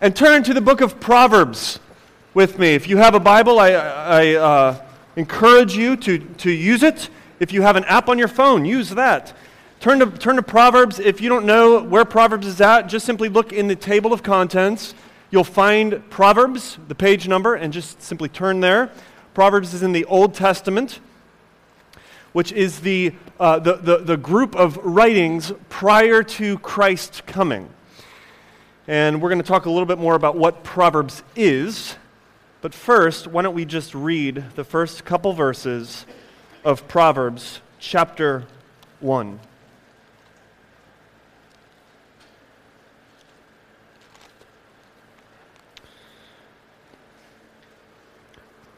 and turn to the book of Proverbs with me. If you have a Bible, I, I uh, encourage you to, to use it. If you have an app on your phone, use that. Turn to, turn to Proverbs. If you don't know where Proverbs is at, just simply look in the table of contents. You'll find Proverbs, the page number, and just simply turn there. Proverbs is in the Old Testament, which is the, uh, the, the, the group of writings prior to Christ's coming. And we're going to talk a little bit more about what Proverbs is. But first, why don't we just read the first couple verses of Proverbs chapter 1.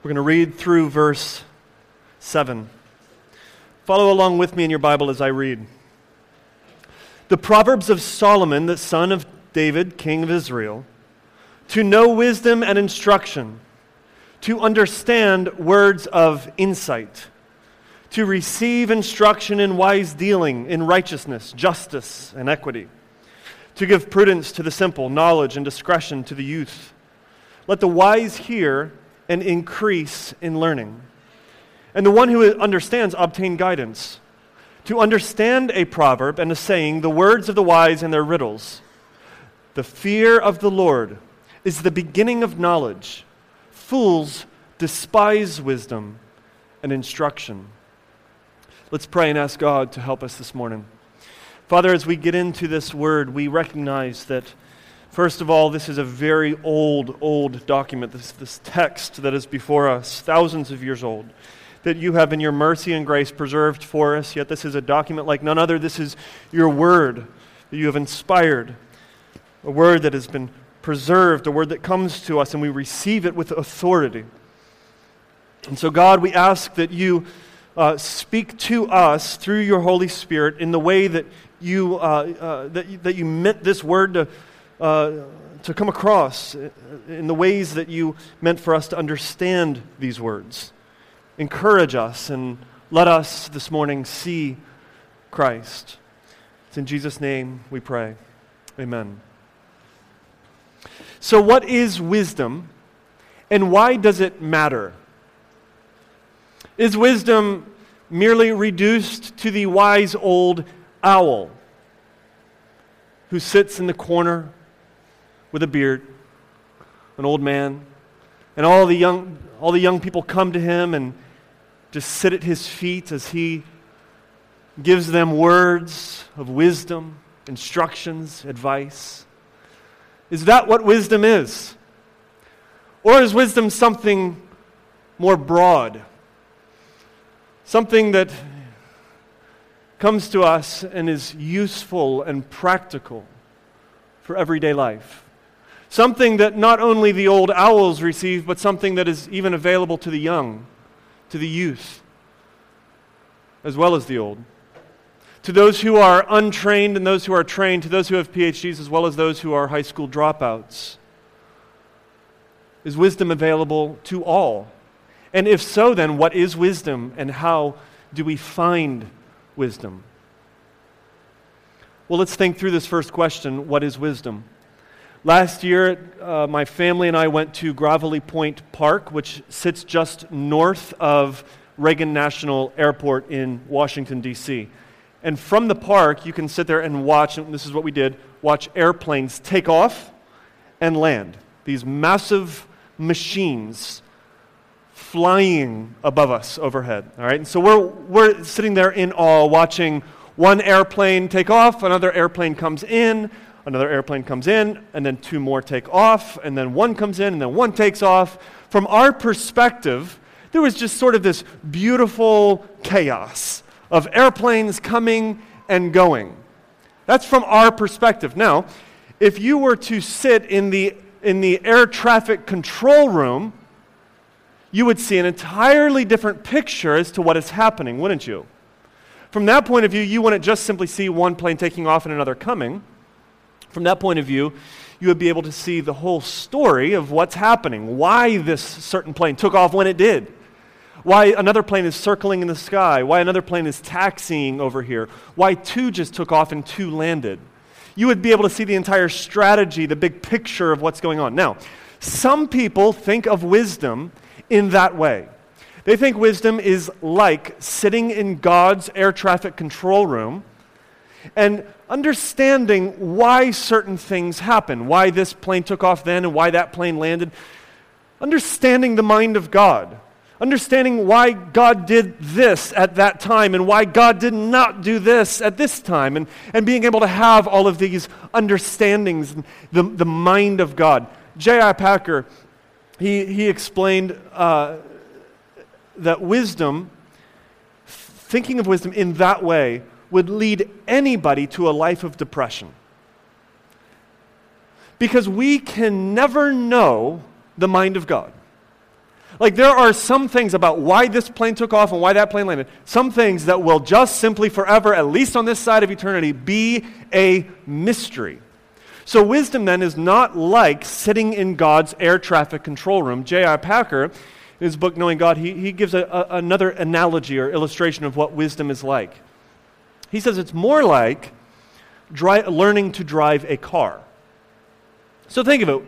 We're going to read through verse 7. Follow along with me in your Bible as I read. The Proverbs of Solomon, the son of David, king of Israel, to know wisdom and instruction, to understand words of insight, to receive instruction in wise dealing, in righteousness, justice, and equity, to give prudence to the simple, knowledge and discretion to the youth. Let the wise hear and increase in learning. And the one who understands obtain guidance. To understand a proverb and a saying, the words of the wise and their riddles the fear of the Lord is the beginning of knowledge. Fools despise wisdom and instruction. Let's pray and ask God to help us this morning. Father, as we get into this word, we recognize that, first of all, this is a very old, old document, this, this text that is before us, thousands of years old, that you have in your mercy and grace preserved for us. Yet this is a document like none other. This is your word that you have inspired a word that has been preserved, a word that comes to us and we receive it with authority. And so, God, we ask that you uh, speak to us through your Holy Spirit in the way that you, uh, uh, that, that you meant this word to, uh, to come across, uh, in the ways that you meant for us to understand these words. Encourage us and let us this morning see Christ. It's in Jesus' name we pray. Amen. So, what is wisdom and why does it matter? Is wisdom merely reduced to the wise old owl who sits in the corner with a beard, an old man, and all the young, all the young people come to him and just sit at his feet as he gives them words of wisdom, instructions, advice? Is that what wisdom is? Or is wisdom something more broad? Something that comes to us and is useful and practical for everyday life. Something that not only the old owls receive, but something that is even available to the young, to the youth, as well as the old to those who are untrained and those who are trained, to those who have PhDs as well as those who are high school dropouts? Is wisdom available to all? And if so, then what is wisdom and how do we find wisdom? Well, let's think through this first question what is wisdom? Last year, uh, my family and I went to Gravelly Point Park, which sits just north of Reagan National Airport in Washington, D.C. And from the park, you can sit there and watch, and this is what we did watch airplanes take off and land. These massive machines flying above us overhead. All right? And so we're, we're sitting there in awe watching one airplane take off, another airplane comes in, another airplane comes in, and then two more take off, and then one comes in, and then one takes off. From our perspective, there was just sort of this beautiful chaos of airplanes coming and going. That's from our perspective. Now, if you were to sit in the, in the air traffic control room, you would see an entirely different picture as to what is happening, wouldn't you? From that point of view, you wouldn't just simply see one plane taking off and another coming. From that point of view, you would be able to see the whole story of what's happening, why this certain plane took off when it did why another plane is circling in the sky, why another plane is taxiing over here, why two just took off and two landed. you would be able to see the entire strategy, the big picture of what's going on. Now, some people think of wisdom in that way. They think wisdom is like sitting in God's air traffic control room and understanding why certain things happen, why this plane took off then and why that plane landed. Understanding the mind of God, understanding why God did this at that time and why God did not do this at this time, and, and being able to have all of these understandings, the, the mind of God. J.I. Packer, he, he explained uh, that wisdom, thinking of wisdom in that way, would lead anybody to a life of depression. Because we can never know the mind of God. Like, there are some things about why this plane took off and why that plane landed, some things that will just simply forever, at least on this side of eternity, be a mystery. So, wisdom then is not like sitting in God's air traffic control room. J.I. Packer in his book, Knowing God, he, he gives a, a, another analogy or illustration of what wisdom is like. He says it's more like learning to drive a car. So think of it.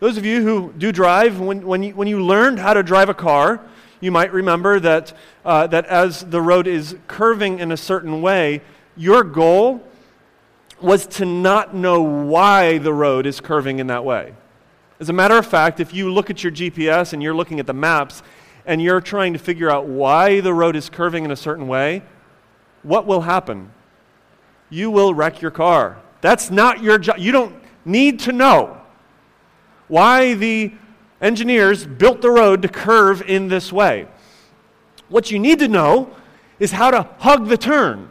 Those of you who do drive, when, when, you, when you learned how to drive a car, you might remember that, uh, that as the road is curving in a certain way, your goal was to not know why the road is curving in that way. As a matter of fact, if you look at your GPS and you're looking at the maps and you're trying to figure out why the road is curving in a certain way, what will happen? You will wreck your car. That's not your job. You don't need to know why the engineers built the road to curve in this way. What you need to know is how to hug the turn,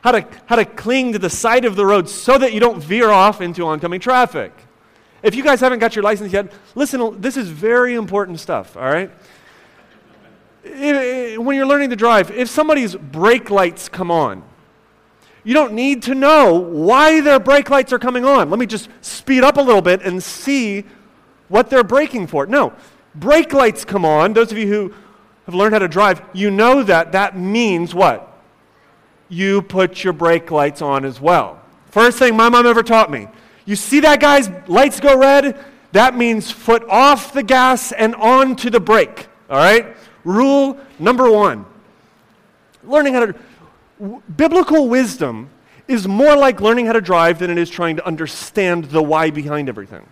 how to, how to cling to the side of the road so that you don't veer off into oncoming traffic. If you guys haven't got your license yet, listen, this is very important stuff, all right? Eh, when you're learning to drive, if somebody's brake lights come on, you don't need to know why their brake lights are coming on. Let me just speed up a little bit and see what they're braking for. No, brake lights come on. Those of you who have learned how to drive, you know that that means what? You put your brake lights on as well. First thing my mom ever taught me you see that guy's lights go red? That means foot off the gas and on to the brake. All right? Rule number one. Learning how to. Biblical wisdom is more like learning how to drive than it is trying to understand the why behind everything.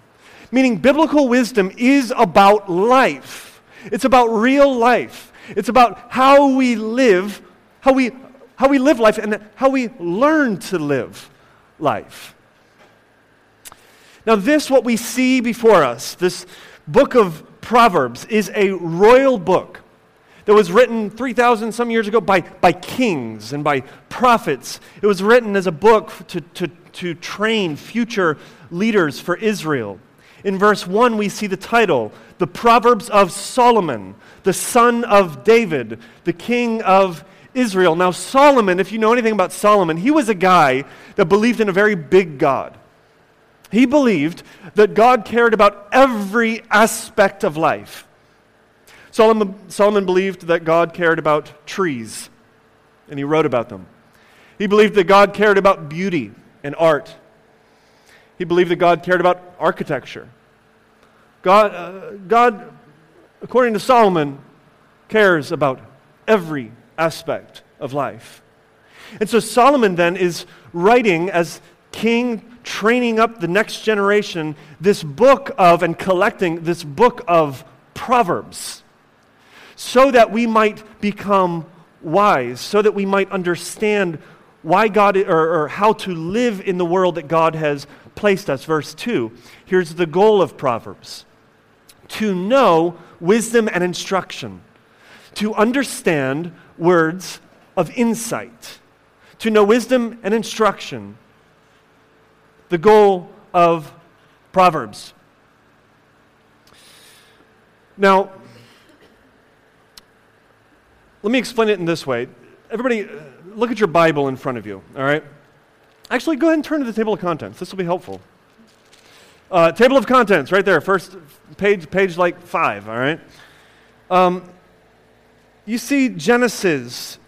Meaning, biblical wisdom is about life, it's about real life, it's about how we live, how we, how we live life, and how we learn to live life. Now, this, what we see before us, this book of Proverbs, is a royal book that was written 3,000 some years ago by, by kings and by prophets. It was written as a book to, to, to train future leaders for Israel. In verse 1, we see the title The Proverbs of Solomon, the son of David, the king of Israel. Now, Solomon, if you know anything about Solomon, he was a guy that believed in a very big God. He believed that God cared about every aspect of life. Solomon, Solomon believed that God cared about trees, and he wrote about them. He believed that God cared about beauty and art. He believed that God cared about architecture. God, uh, God according to Solomon, cares about every aspect of life. And so Solomon then is writing as king training up the next generation this book of and collecting this book of Proverbs so that we might become wise, so that we might understand why God or, or how to live in the world that God has placed us. Verse 2 here's the goal of Proverbs to know wisdom and instruction, to understand words of insight, to know wisdom and instruction the goal of Proverbs. Now, let me explain it in this way. Everybody, uh, look at your Bible in front of you, all right? Actually, go ahead and turn to the table of contents. This will be helpful. Uh, table of contents, right there, first page, page like five, all right? Um, you see Genesis,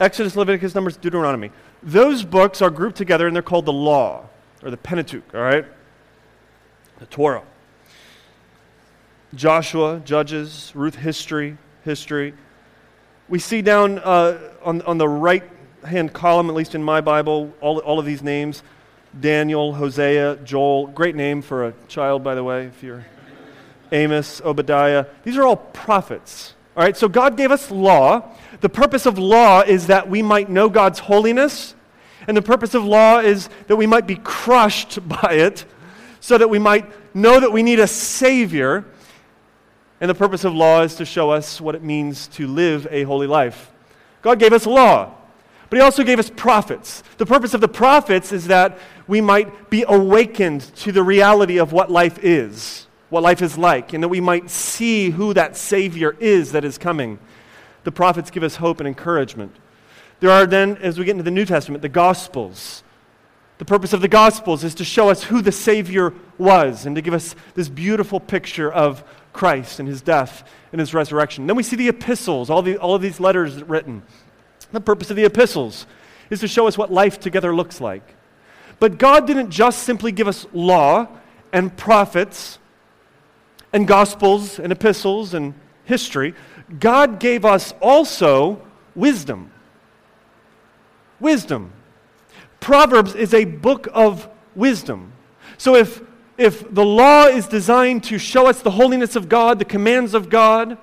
Exodus, Leviticus, Numbers, Deuteronomy. Those books are grouped together and they're called the law or the Pentateuch, all right? The Torah. Joshua, Judges, Ruth, history, history. We see down uh, on, on the right hand column, at least in my Bible, all, all of these names Daniel, Hosea, Joel. Great name for a child, by the way, if you're Amos, Obadiah. These are all prophets. All right, so God gave us law. The purpose of law is that we might know God's holiness, and the purpose of law is that we might be crushed by it, so that we might know that we need a Savior. And the purpose of law is to show us what it means to live a holy life. God gave us law, but He also gave us prophets. The purpose of the prophets is that we might be awakened to the reality of what life is what life is like, and that we might see who that Savior is that is coming. The prophets give us hope and encouragement. There are then, as we get into the New Testament, the Gospels. The purpose of the Gospels is to show us who the Savior was and to give us this beautiful picture of Christ and his death and his resurrection. Then we see the epistles, all, the, all of these letters written. The purpose of the epistles is to show us what life together looks like. But God didn't just simply give us law and prophets and gospels and epistles and history, God gave us also wisdom. Wisdom. Proverbs is a book of wisdom. So if, if the law is designed to show us the holiness of God, the commands of God,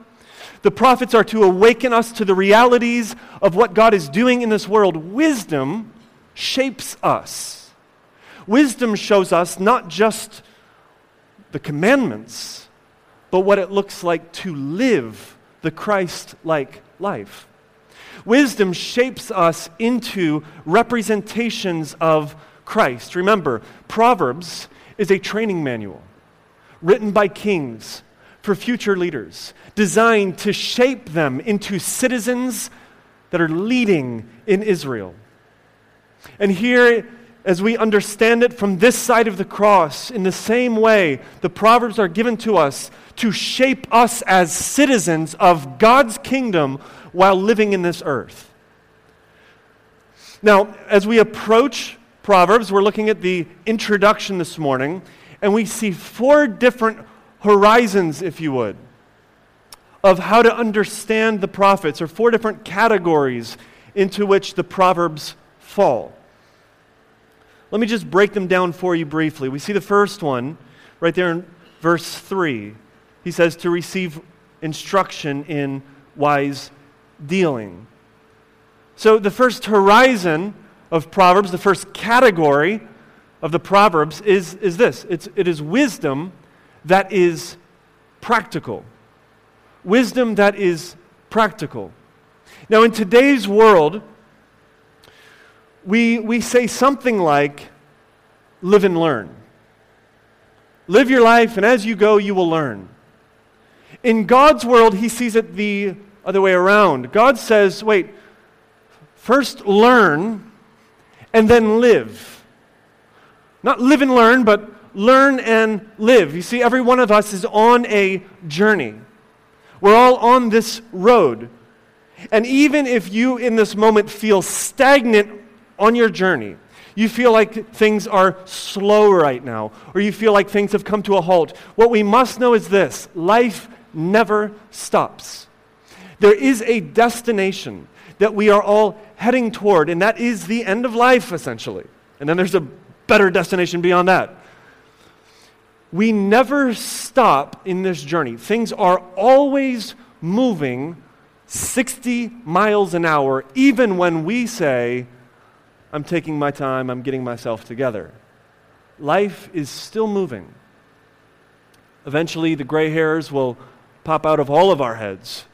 the prophets are to awaken us to the realities of what God is doing in this world. Wisdom shapes us. Wisdom shows us not just the commandments, but what it looks like to live the Christ like life. Wisdom shapes us into representations of Christ. Remember, Proverbs is a training manual written by kings for future leaders, designed to shape them into citizens that are leading in Israel. And here as we understand it from this side of the cross, in the same way, the Proverbs are given to us to shape us as citizens of God's kingdom while living in this earth. Now, as we approach Proverbs, we're looking at the introduction this morning, and we see four different horizons, if you would, of how to understand the prophets, or four different categories into which the Proverbs fall. Let me just break them down for you briefly. We see the first one right there in verse 3. He says to receive instruction in wise dealing. So, the first horizon of Proverbs, the first category of the Proverbs is, is this it's, it is wisdom that is practical. Wisdom that is practical. Now, in today's world, we, we say something like, live and learn. Live your life, and as you go, you will learn. In God's world, he sees it the other way around. God says, wait, first learn and then live. Not live and learn, but learn and live. You see, every one of us is on a journey. We're all on this road. And even if you in this moment feel stagnant on your journey, you feel like things are slow right now, or you feel like things have come to a halt, what we must know is this life never stops. There is a destination that we are all heading toward, and that is the end of life, essentially. And then there's a better destination beyond that. We never stop in this journey. Things are always moving 60 miles an hour, even when we say, I'm taking my time, I'm getting myself together. Life is still moving. Eventually, the gray hairs will pop out of all of our heads.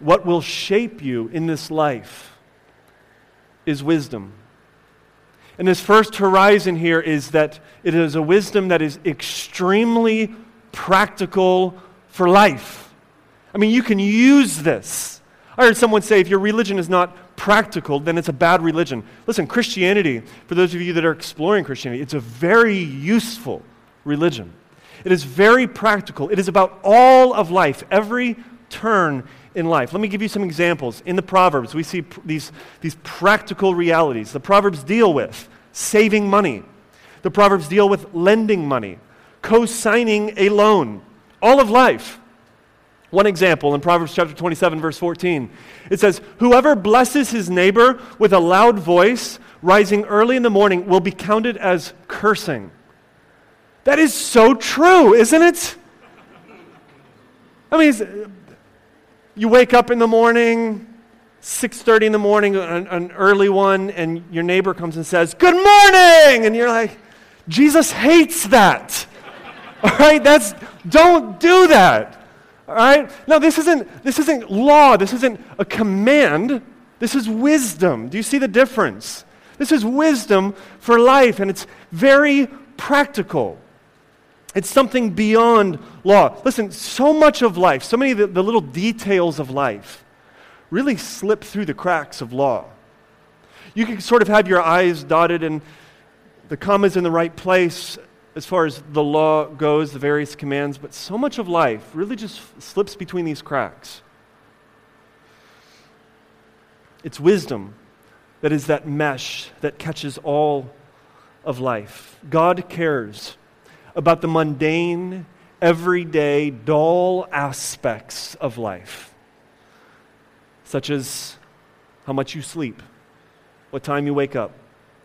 What will shape you in this life is wisdom. And this first horizon here is that it is a wisdom that is extremely practical for life. I mean, you can use this. I heard someone say if your religion is not practical, then it's a bad religion. Listen, Christianity, for those of you that are exploring Christianity, it's a very useful religion. It is very practical. It is about all of life, every turn in life. Let me give you some examples. In the Proverbs, we see pr- these, these practical realities. The Proverbs deal with saving money. The Proverbs deal with lending money, co signing a loan, all of life. One example in Proverbs chapter 27, verse 14, it says, Whoever blesses his neighbor with a loud voice, rising early in the morning, will be counted as cursing. That is so true, isn't it? I mean, you wake up in the morning, 6.30 in the morning, an, an early one, and your neighbor comes and says, Good morning! And you're like, Jesus hates that. All right? That's, don't do that. All right? Now, this isn't, this isn't law. This isn't a command. This is wisdom. Do you see the difference? This is wisdom for life, and it's very practical. It's something beyond law. Listen, so much of life, so many of the, the little details of life really slip through the cracks of law. You can sort of have your I's dotted and the commas in the right place, as far as the law goes, the various commands, but so much of life really just slips between these cracks. It's wisdom that is that mesh that catches all of life. God cares about the mundane, everyday, dull aspects of life, such as how much you sleep, what time you wake up,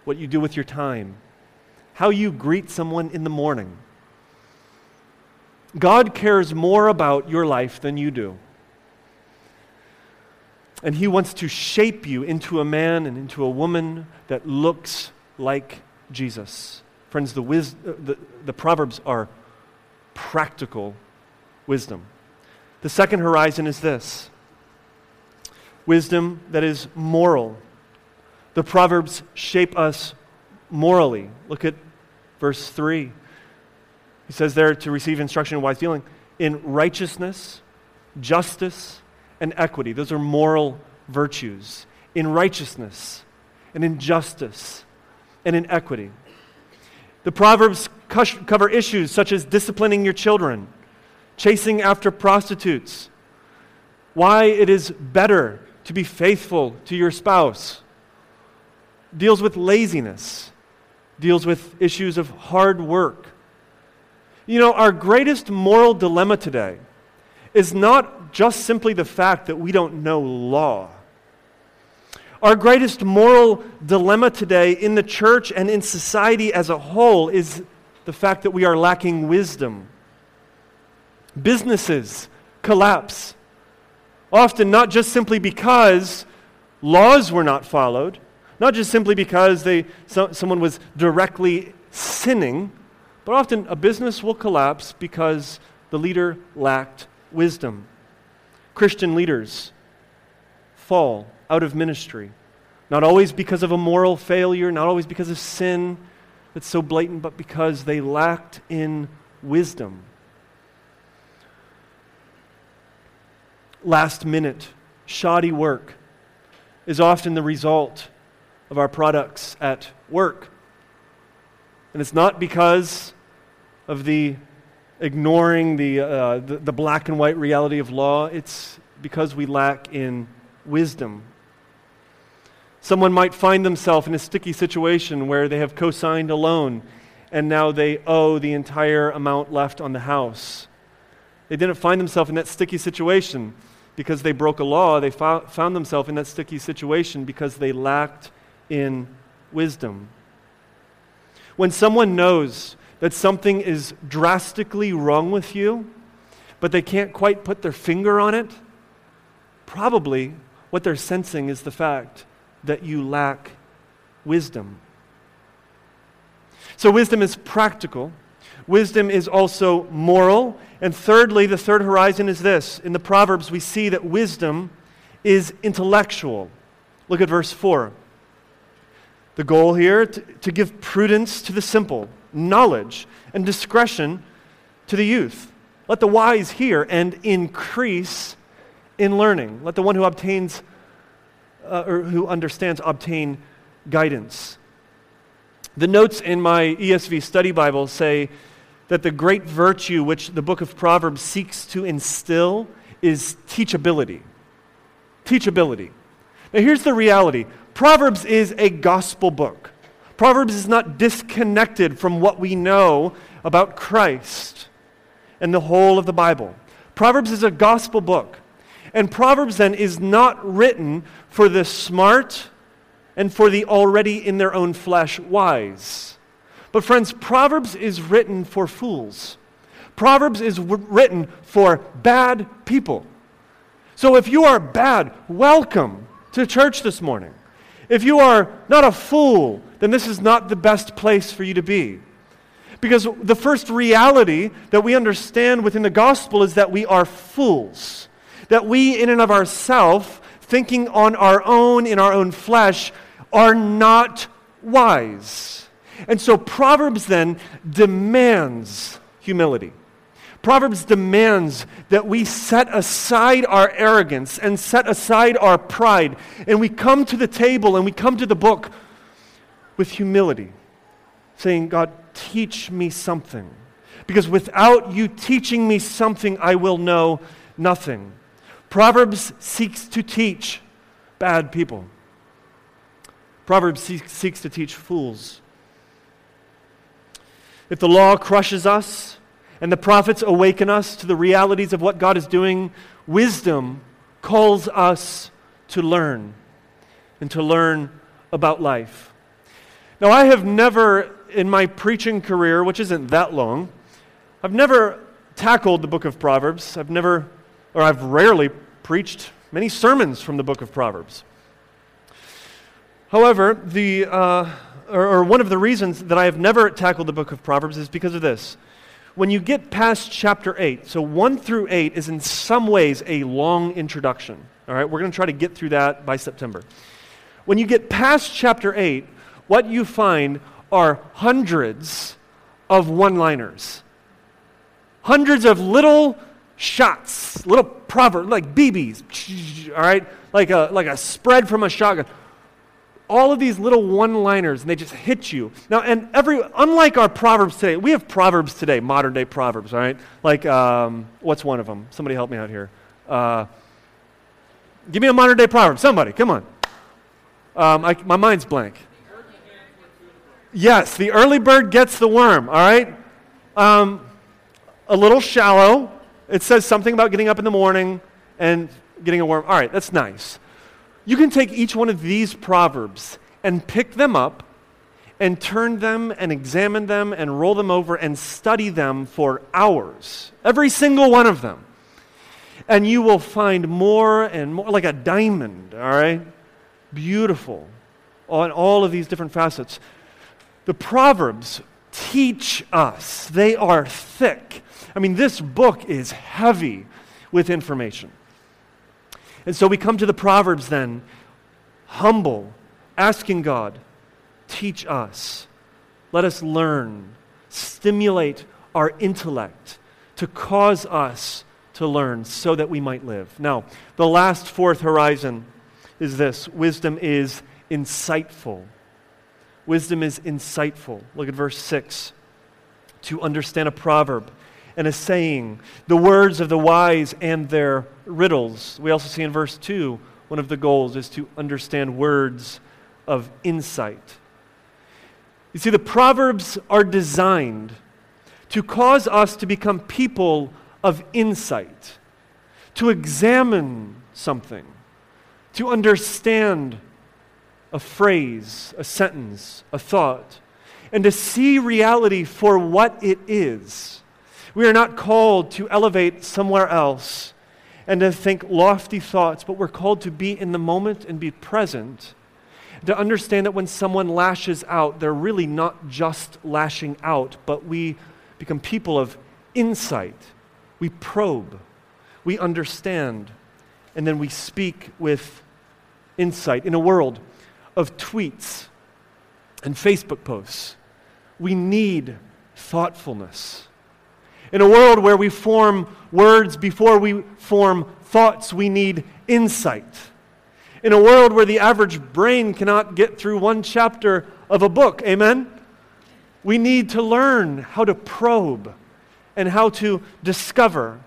what you do with your time, how you greet someone in the morning. God cares more about your life than you do. And He wants to shape you into a man and into a woman that looks like Jesus. Friends, the, wis- uh, the, the Proverbs are practical wisdom. The second horizon is this wisdom that is moral. The Proverbs shape us morally. Look at verse 3. He says there to receive instruction in wise dealing in righteousness, justice, and equity. Those are moral virtues. In righteousness, and in justice, and in equity. The Proverbs cover issues such as disciplining your children, chasing after prostitutes, why it is better to be faithful to your spouse, deals with laziness, deals with issues of hard work. You know, our greatest moral dilemma today is not just simply the fact that we don't know law. Our greatest moral dilemma today in the church and in society as a whole is the fact that we are lacking wisdom. Businesses collapse, often not just simply because laws were not followed, not just simply because they, so, someone was directly sinning, but often a business will collapse because the leader lacked wisdom. Christian leaders fall out of ministry, not always because of a moral failure, not always because of sin that's so blatant, but because they lacked in wisdom. Last minute, shoddy work is often the result of our products at work. And it's not because of the ignoring the, uh, the, the, black and white reality of law, it's because we lack in wisdom. Someone might find themselves in a sticky situation where they have co signed a loan and now they owe the entire amount left on the house. They didn't find themselves in that sticky situation because they broke a law. They fo- found themselves in that sticky situation because they lacked in wisdom. When someone knows that something is drastically wrong with you, but they can't quite put their finger on it, probably what they're sensing is the fact that you lack wisdom. So, wisdom is practical. Wisdom is also moral. And thirdly, the third horizon is this. In the Proverbs, we see that wisdom is intellectual. Look at verse 4. The goal here to, to give prudence to the simple, knowledge and discretion to the youth. Let the wise hear and increase in learning. Let the one who obtains uh, or who understands obtain guidance. The notes in my ESV study Bible say that the great virtue which the book of Proverbs seeks to instill is teachability. Teachability. Now, here's the reality Proverbs is a gospel book. Proverbs is not disconnected from what we know about Christ and the whole of the Bible. Proverbs is a gospel book. And Proverbs then is not written for the smart and for the already in their own flesh wise. But, friends, Proverbs is written for fools. Proverbs is w- written for bad people. So, if you are bad, welcome to church this morning. If you are not a fool, then this is not the best place for you to be. Because the first reality that we understand within the gospel is that we are fools. That we, in and of ourselves, thinking on our own, in our own flesh, are not wise. And so Proverbs then demands humility. Proverbs demands that we set aside our arrogance and set aside our pride, and we come to the table and we come to the book with humility, saying, God, teach me something. Because without you teaching me something, I will know nothing. Proverbs seeks to teach bad people. Proverbs seeks to teach fools. If the law crushes us and the prophets awaken us to the realities of what God is doing, wisdom calls us to learn and to learn about life. Now, I have never in my preaching career, which isn't that long, I've never tackled the book of Proverbs. I've never, or I've rarely preached many sermons from the book of Proverbs. However, the, uh, or, or one of the reasons that I have never tackled the book of Proverbs is because of this. When you get past chapter 8, so 1 through 8 is in some ways a long introduction. All right, we're going to try to get through that by September. When you get past chapter 8, what you find are hundreds of one liners, hundreds of little shots, little proverbs, like BBs, all right? Like a, like a spread from a shotgun. All of these little one liners, and they just hit you. Now, and every, unlike our Proverbs today, we have Proverbs today, modern day Proverbs, all right? Like, um, what's one of them? Somebody help me out here. Uh, give me a modern day Proverb. Somebody, come on. Um, I, my mind's blank. Yes, the early bird gets the worm, all right? Um, a little shallow. It says something about getting up in the morning and getting a worm. All right, that's nice. You can take each one of these proverbs and pick them up and turn them and examine them and roll them over and study them for hours. Every single one of them. And you will find more and more, like a diamond, all right? Beautiful on all of these different facets. The Proverbs teach us, they are thick. I mean, this book is heavy with information. And so we come to the Proverbs then, humble, asking God, teach us. Let us learn, stimulate our intellect to cause us to learn so that we might live. Now, the last fourth horizon is this wisdom is insightful. Wisdom is insightful. Look at verse 6. To understand a proverb and a saying, the words of the wise and their riddles. We also see in verse 2 one of the goals is to understand words of insight. You see, the Proverbs are designed to cause us to become people of insight, to examine something, to understand a phrase, a sentence, a thought, and to see reality for what it is. We are not called to elevate somewhere else and to think lofty thoughts, but we're called to be in the moment and be present. To understand that when someone lashes out, they're really not just lashing out, but we become people of insight. We probe, we understand, and then we speak with insight in a world of tweets and Facebook posts. We need thoughtfulness. In a world where we form words before we form thoughts, we need insight. In a world where the average brain cannot get through one chapter of a book, amen? We need to learn how to probe and how to discover.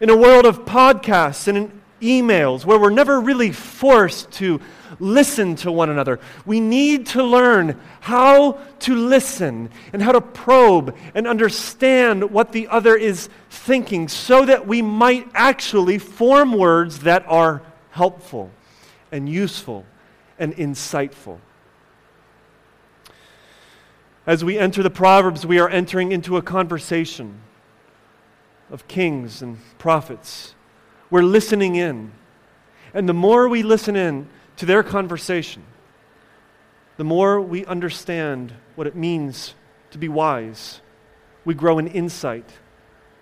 In a world of podcasts and emails, where we're never really forced to listen to one another. We need to learn how to listen and how to probe and understand what the other is thinking so that we might actually form words that are helpful and useful and insightful. As we enter the Proverbs, we are entering into a conversation of kings and prophets. We're listening in. And the more we listen in to their conversation, the more we understand what it means to be wise. We grow in insight.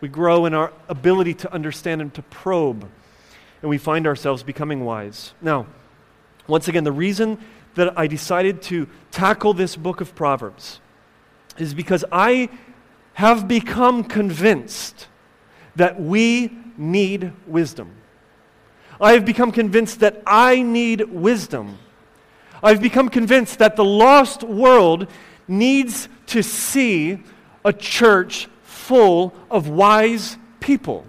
We grow in our ability to understand and to probe. And we find ourselves becoming wise. Now, once again, the reason that I decided to tackle this book of Proverbs is because I have become convinced that we need wisdom. I have become convinced that I need wisdom. I've become convinced that the lost world needs to see a church full of wise people.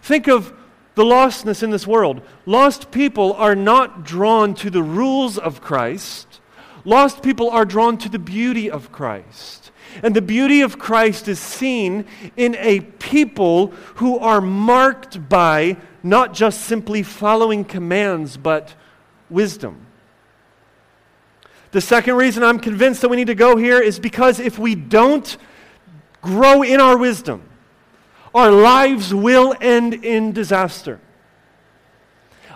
Think of the lostness in this world. Lost people are not drawn to the rules of Christ, lost people are drawn to the beauty of Christ. And the beauty of Christ is seen in a people who are marked by not just simply following commands, but wisdom. The second reason I'm convinced that we need to go here is because if we don't grow in our wisdom, our lives will end in disaster.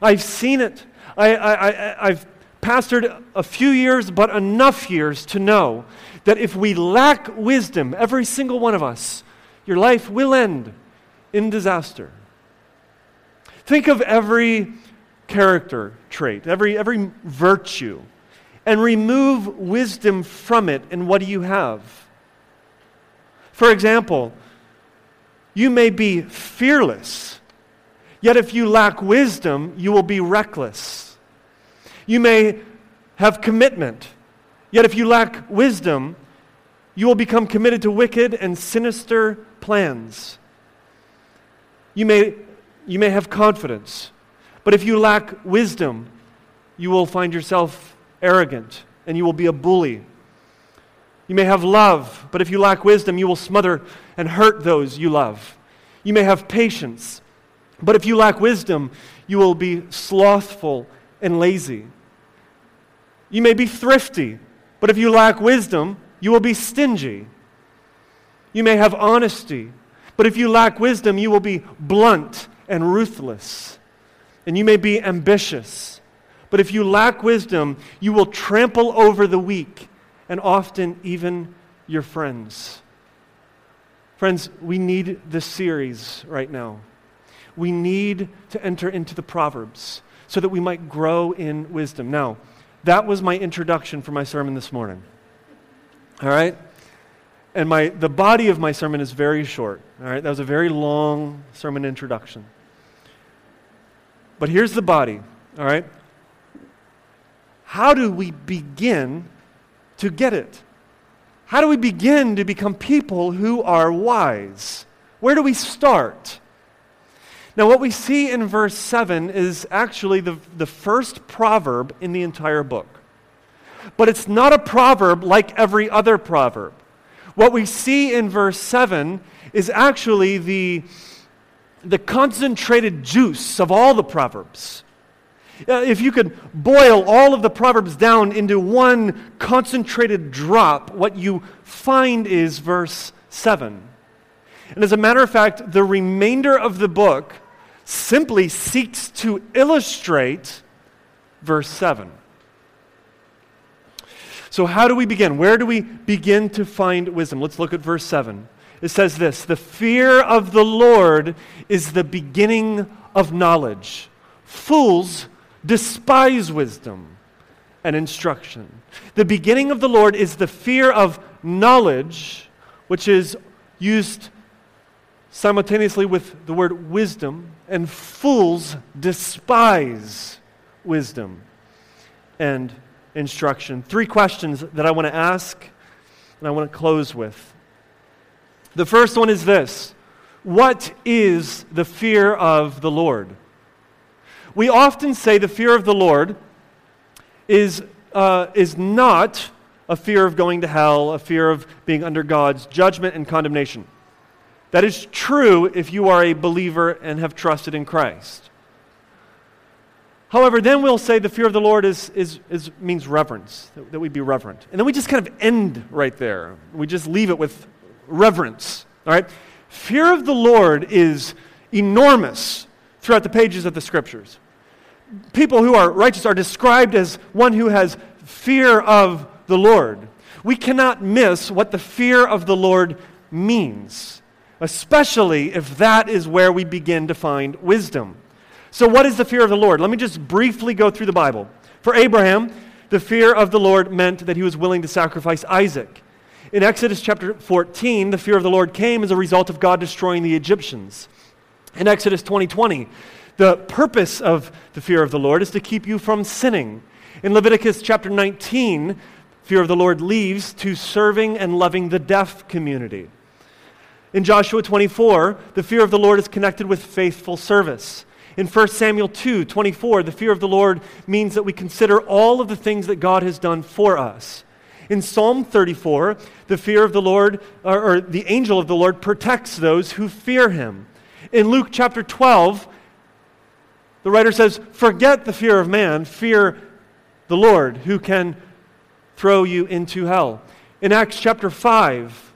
I've seen it. I, I, I, have pastored a few years, but enough years to know that if we lack wisdom, every single one of us, your life will end in disaster. Think of every character trait, every, every virtue, and remove wisdom from it, and what do you have? For example, you may be fearless, yet if you lack wisdom, you will be reckless. You may have commitment, yet if you lack wisdom, you will become committed to wicked and sinister plans. You may, you may have confidence, but if you lack wisdom, you will find yourself arrogant and you will be a bully you may have love, but if you lack wisdom, you will smother and hurt those you love. You may have patience, but if you lack wisdom, you will be slothful and lazy. You may be thrifty, but if you lack wisdom, you will be stingy. You may have honesty, but if you lack wisdom, you will be blunt and ruthless. And you may be ambitious, but if you lack wisdom, you will trample over the weak and often even your friends. Friends, we need this series right now. We need to enter into the Proverbs so that we might grow in wisdom. Now, that was my introduction for my sermon this morning. All right? And my, the body of my sermon is very short. All right? That was a very long sermon introduction. But here's the body. All right? How do we begin to get it? How do we begin to become people who are wise? Where do we start? Now, what we see in verse 7 is actually the, the first proverb in the entire book. But it's not a proverb like every other proverb. What we see in verse 7 is actually the, the concentrated juice of all the proverbs. Uh, if you could boil all of the Proverbs down into one concentrated drop, what you find is verse 7. And as a matter of fact, the remainder of the book simply seeks to illustrate verse 7. So, how do we begin? Where do we begin to find wisdom? Let's look at verse 7. It says this The fear of the Lord is the beginning of knowledge. Fools despise wisdom and instruction. The beginning of the Lord is the fear of knowledge, which is used simultaneously with the word wisdom, and fools despise wisdom and instruction. Three questions that I want to ask and I want to close with. The first one is this What is the fear of the Lord? we often say the fear of the Lord is, uh, is not a fear of going to hell, a fear of being under God's judgment and condemnation. That is true if you are a believer and have trusted in Christ. However, then we'll say the fear of the Lord is, is, is, means reverence, that, that we be reverent. And then we just kind of end right there. We just leave it with reverence. All right? Fear of the Lord is enormous throughout the pages of the scriptures. People who are righteous are described as one who has fear of the Lord. We cannot miss what the fear of the Lord means, especially if that is where we begin to find wisdom. So, what is the fear of the Lord? Let me just briefly go through the Bible. For Abraham, the fear of the Lord meant that he was willing to sacrifice Isaac. In Exodus chapter 14, the fear of the Lord came as a result of God destroying the Egyptians. In Exodus 20:20, 20, the purpose of the fear of the Lord is to keep you from sinning. In Leviticus chapter 19, fear of the Lord leaves to serving and loving the deaf community. In Joshua 24, the fear of the Lord is connected with faithful service. In 1 Samuel 2 24, the fear of the Lord means that we consider all of the things that God has done for us. In Psalm 34, the fear of the Lord, or, or the angel of the Lord, protects those who fear him. In Luke chapter 12, the writer says, Forget the fear of man, fear the Lord, who can throw you into hell. In Acts chapter 5,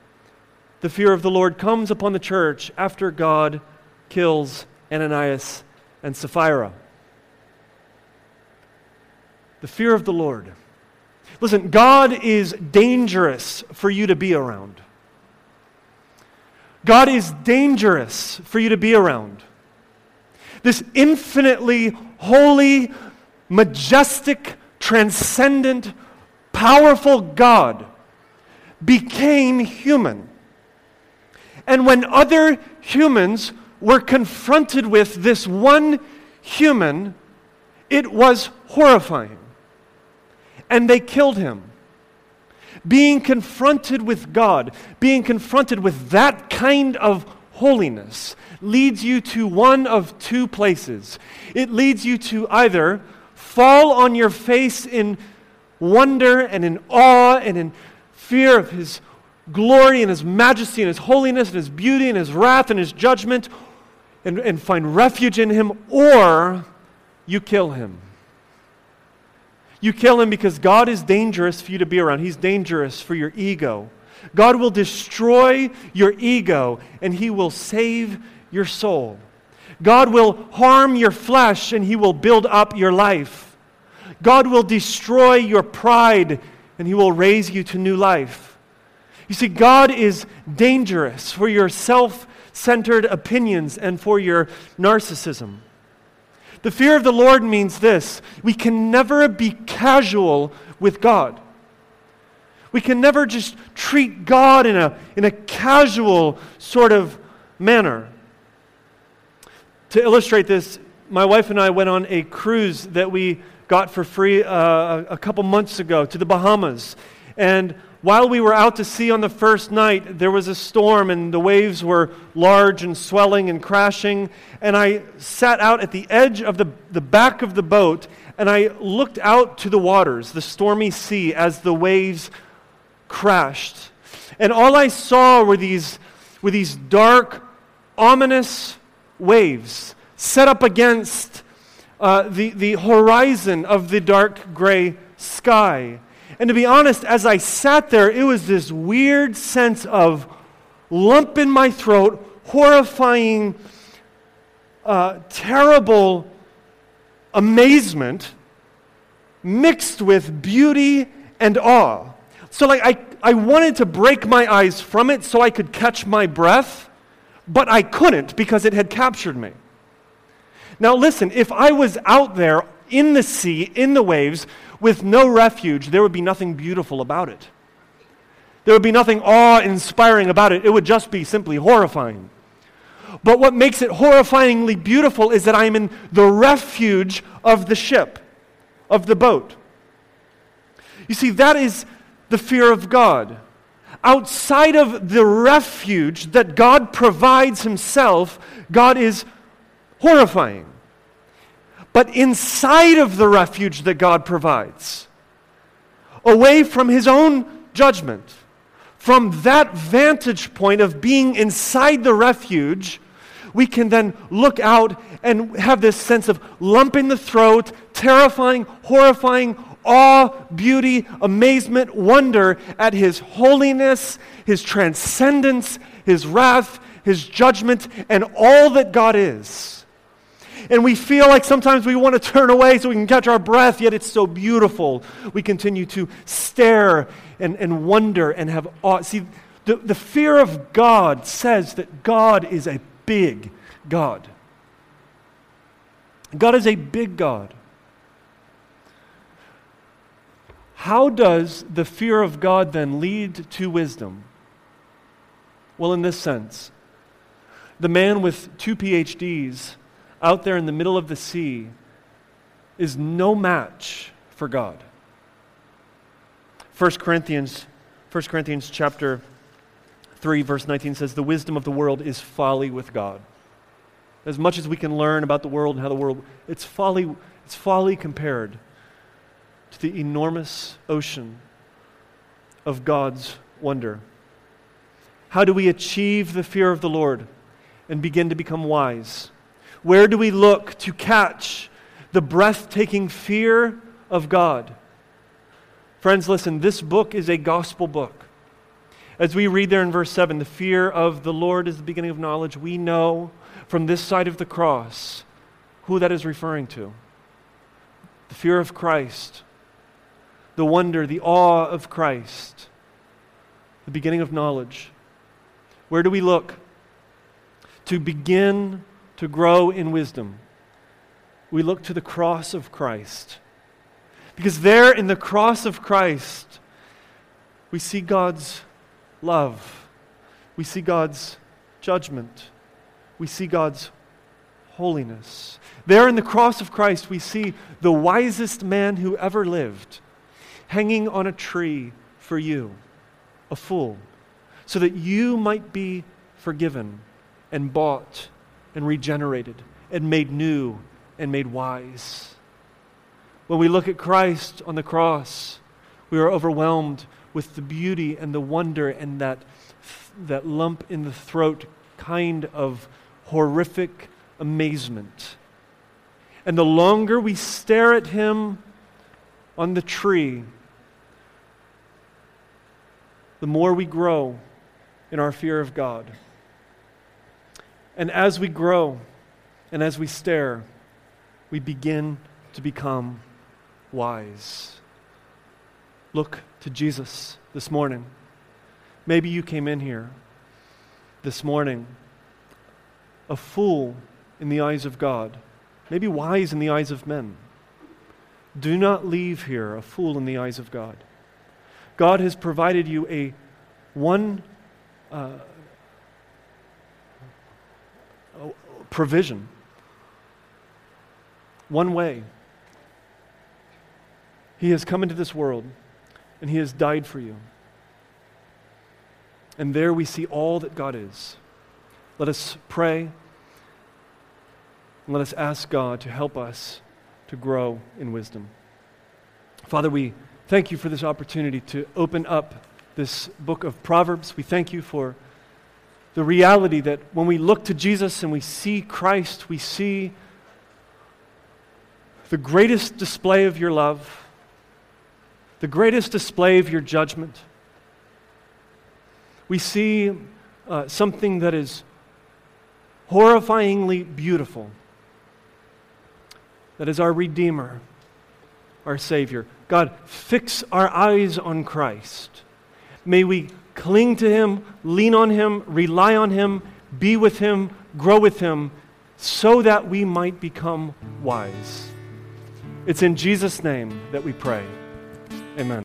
the fear of the Lord comes upon the church after God kills Ananias and Sapphira. The fear of the Lord. Listen, God is dangerous for you to be around. God is dangerous for you to be around. This infinitely holy, majestic, transcendent, powerful God became human. And when other humans were confronted with this one human, it was horrifying. And they killed him. Being confronted with God, being confronted with that kind of holiness, leads you to one of two places. It leads you to either fall on your face in wonder and in awe and in fear of His glory and His majesty and His holiness and His beauty and His wrath and His judgment, and, and find refuge in him, or you kill him. You kill him because God is dangerous for you to be around. He's dangerous for your ego. God will destroy your ego and he will save your soul. God will harm your flesh and he will build up your life. God will destroy your pride and he will raise you to new life. You see, God is dangerous for your self centered opinions and for your narcissism. The fear of the Lord means this we can never be casual with God. We can never just treat God in a, in a casual sort of manner. To illustrate this, my wife and I went on a cruise that we got for free uh, a couple months ago to the Bahamas. And while we were out to sea on the first night, there was a storm and the waves were large and swelling and crashing. And I sat out at the edge of the, the back of the boat and I looked out to the waters, the stormy sea, as the waves crashed. And all I saw were these, were these dark, ominous waves set up against uh, the, the horizon of the dark gray sky. And to be honest, as I sat there, it was this weird sense of lump in my throat, horrifying, uh, terrible amazement mixed with beauty and awe. So, like, I, I wanted to break my eyes from it so I could catch my breath, but I couldn't because it had captured me. Now, listen, if I was out there in the sea, in the waves, with no refuge, there would be nothing beautiful about it. There would be nothing awe inspiring about it. It would just be simply horrifying. But what makes it horrifyingly beautiful is that I am in the refuge of the ship, of the boat. You see, that is the fear of God. Outside of the refuge that God provides Himself, God is horrifying. But inside of the refuge that God provides, away from his own judgment. From that vantage point of being inside the refuge, we can then look out and have this sense of lump in the throat, terrifying, horrifying, awe, beauty, amazement, wonder at His holiness, His transcendence, His wrath, His judgment, and all that God is. And we feel like sometimes we want to turn away so we can catch our breath, yet it's so beautiful. We continue to stare and, and wonder and have awe. See, the, the fear of God says that God is a big God. God is a big God. How does the fear of God then lead to wisdom? Well, in this sense, the man with two PhDs out there in the middle of the sea is no match for God. 1 Corinthians, 1 Corinthians chapter 3, verse 19 says, The wisdom of the world is folly with God. As much as we can learn about the world and how the world, it's folly, it's folly compared to the enormous ocean of God's wonder. How do we achieve the fear of the Lord and begin to become wise? Where do we look to catch the breathtaking fear of God? Friends, listen, this book is a gospel book. As we read there in verse 7, the fear of the Lord is the beginning of knowledge. We know from this side of the cross who that is referring to. The fear of Christ, the wonder, the awe of Christ, the beginning of knowledge. Where do we look? To begin to grow in wisdom, we look to the cross of Christ. Because there in the cross of Christ, we see God's love, we see God's judgment, we see God's holiness. There in the cross of Christ, we see the wisest man who ever lived hanging on a tree for you, a fool, so that you might be forgiven and bought and regenerated and made new and made wise. When we look at Christ on the cross, we are overwhelmed with the beauty and the wonder and that, that lump in the throat kind of horrific amazement. And the longer we stare at him on the tree, the more we grow in our fear of God. And as we grow and as we stare, we begin to become wise. Look to Jesus this morning. Maybe you came in here this morning a fool in the eyes of God, maybe wise in the eyes of men. Do not leave here a fool in the eyes of God. God has provided you a one uh, provision, one way. He has come into this world and He has died for you. And there we see all that God is. Let us pray and let us ask God to help us to grow in wisdom. Father, we thank you for this opportunity to open up this book of Proverbs. We thank you for the reality that when we look to Jesus and we see Christ, we see the greatest display of your love, the greatest display of your judgment. We see uh, something that is horrifyingly beautiful, that is our Redeemer, our Savior. God, fix our eyes on Christ. May we cling to Him, lean on Him, rely on Him, be with Him, grow with Him, so that we might become wise. It's in Jesus' name that we pray. Amen.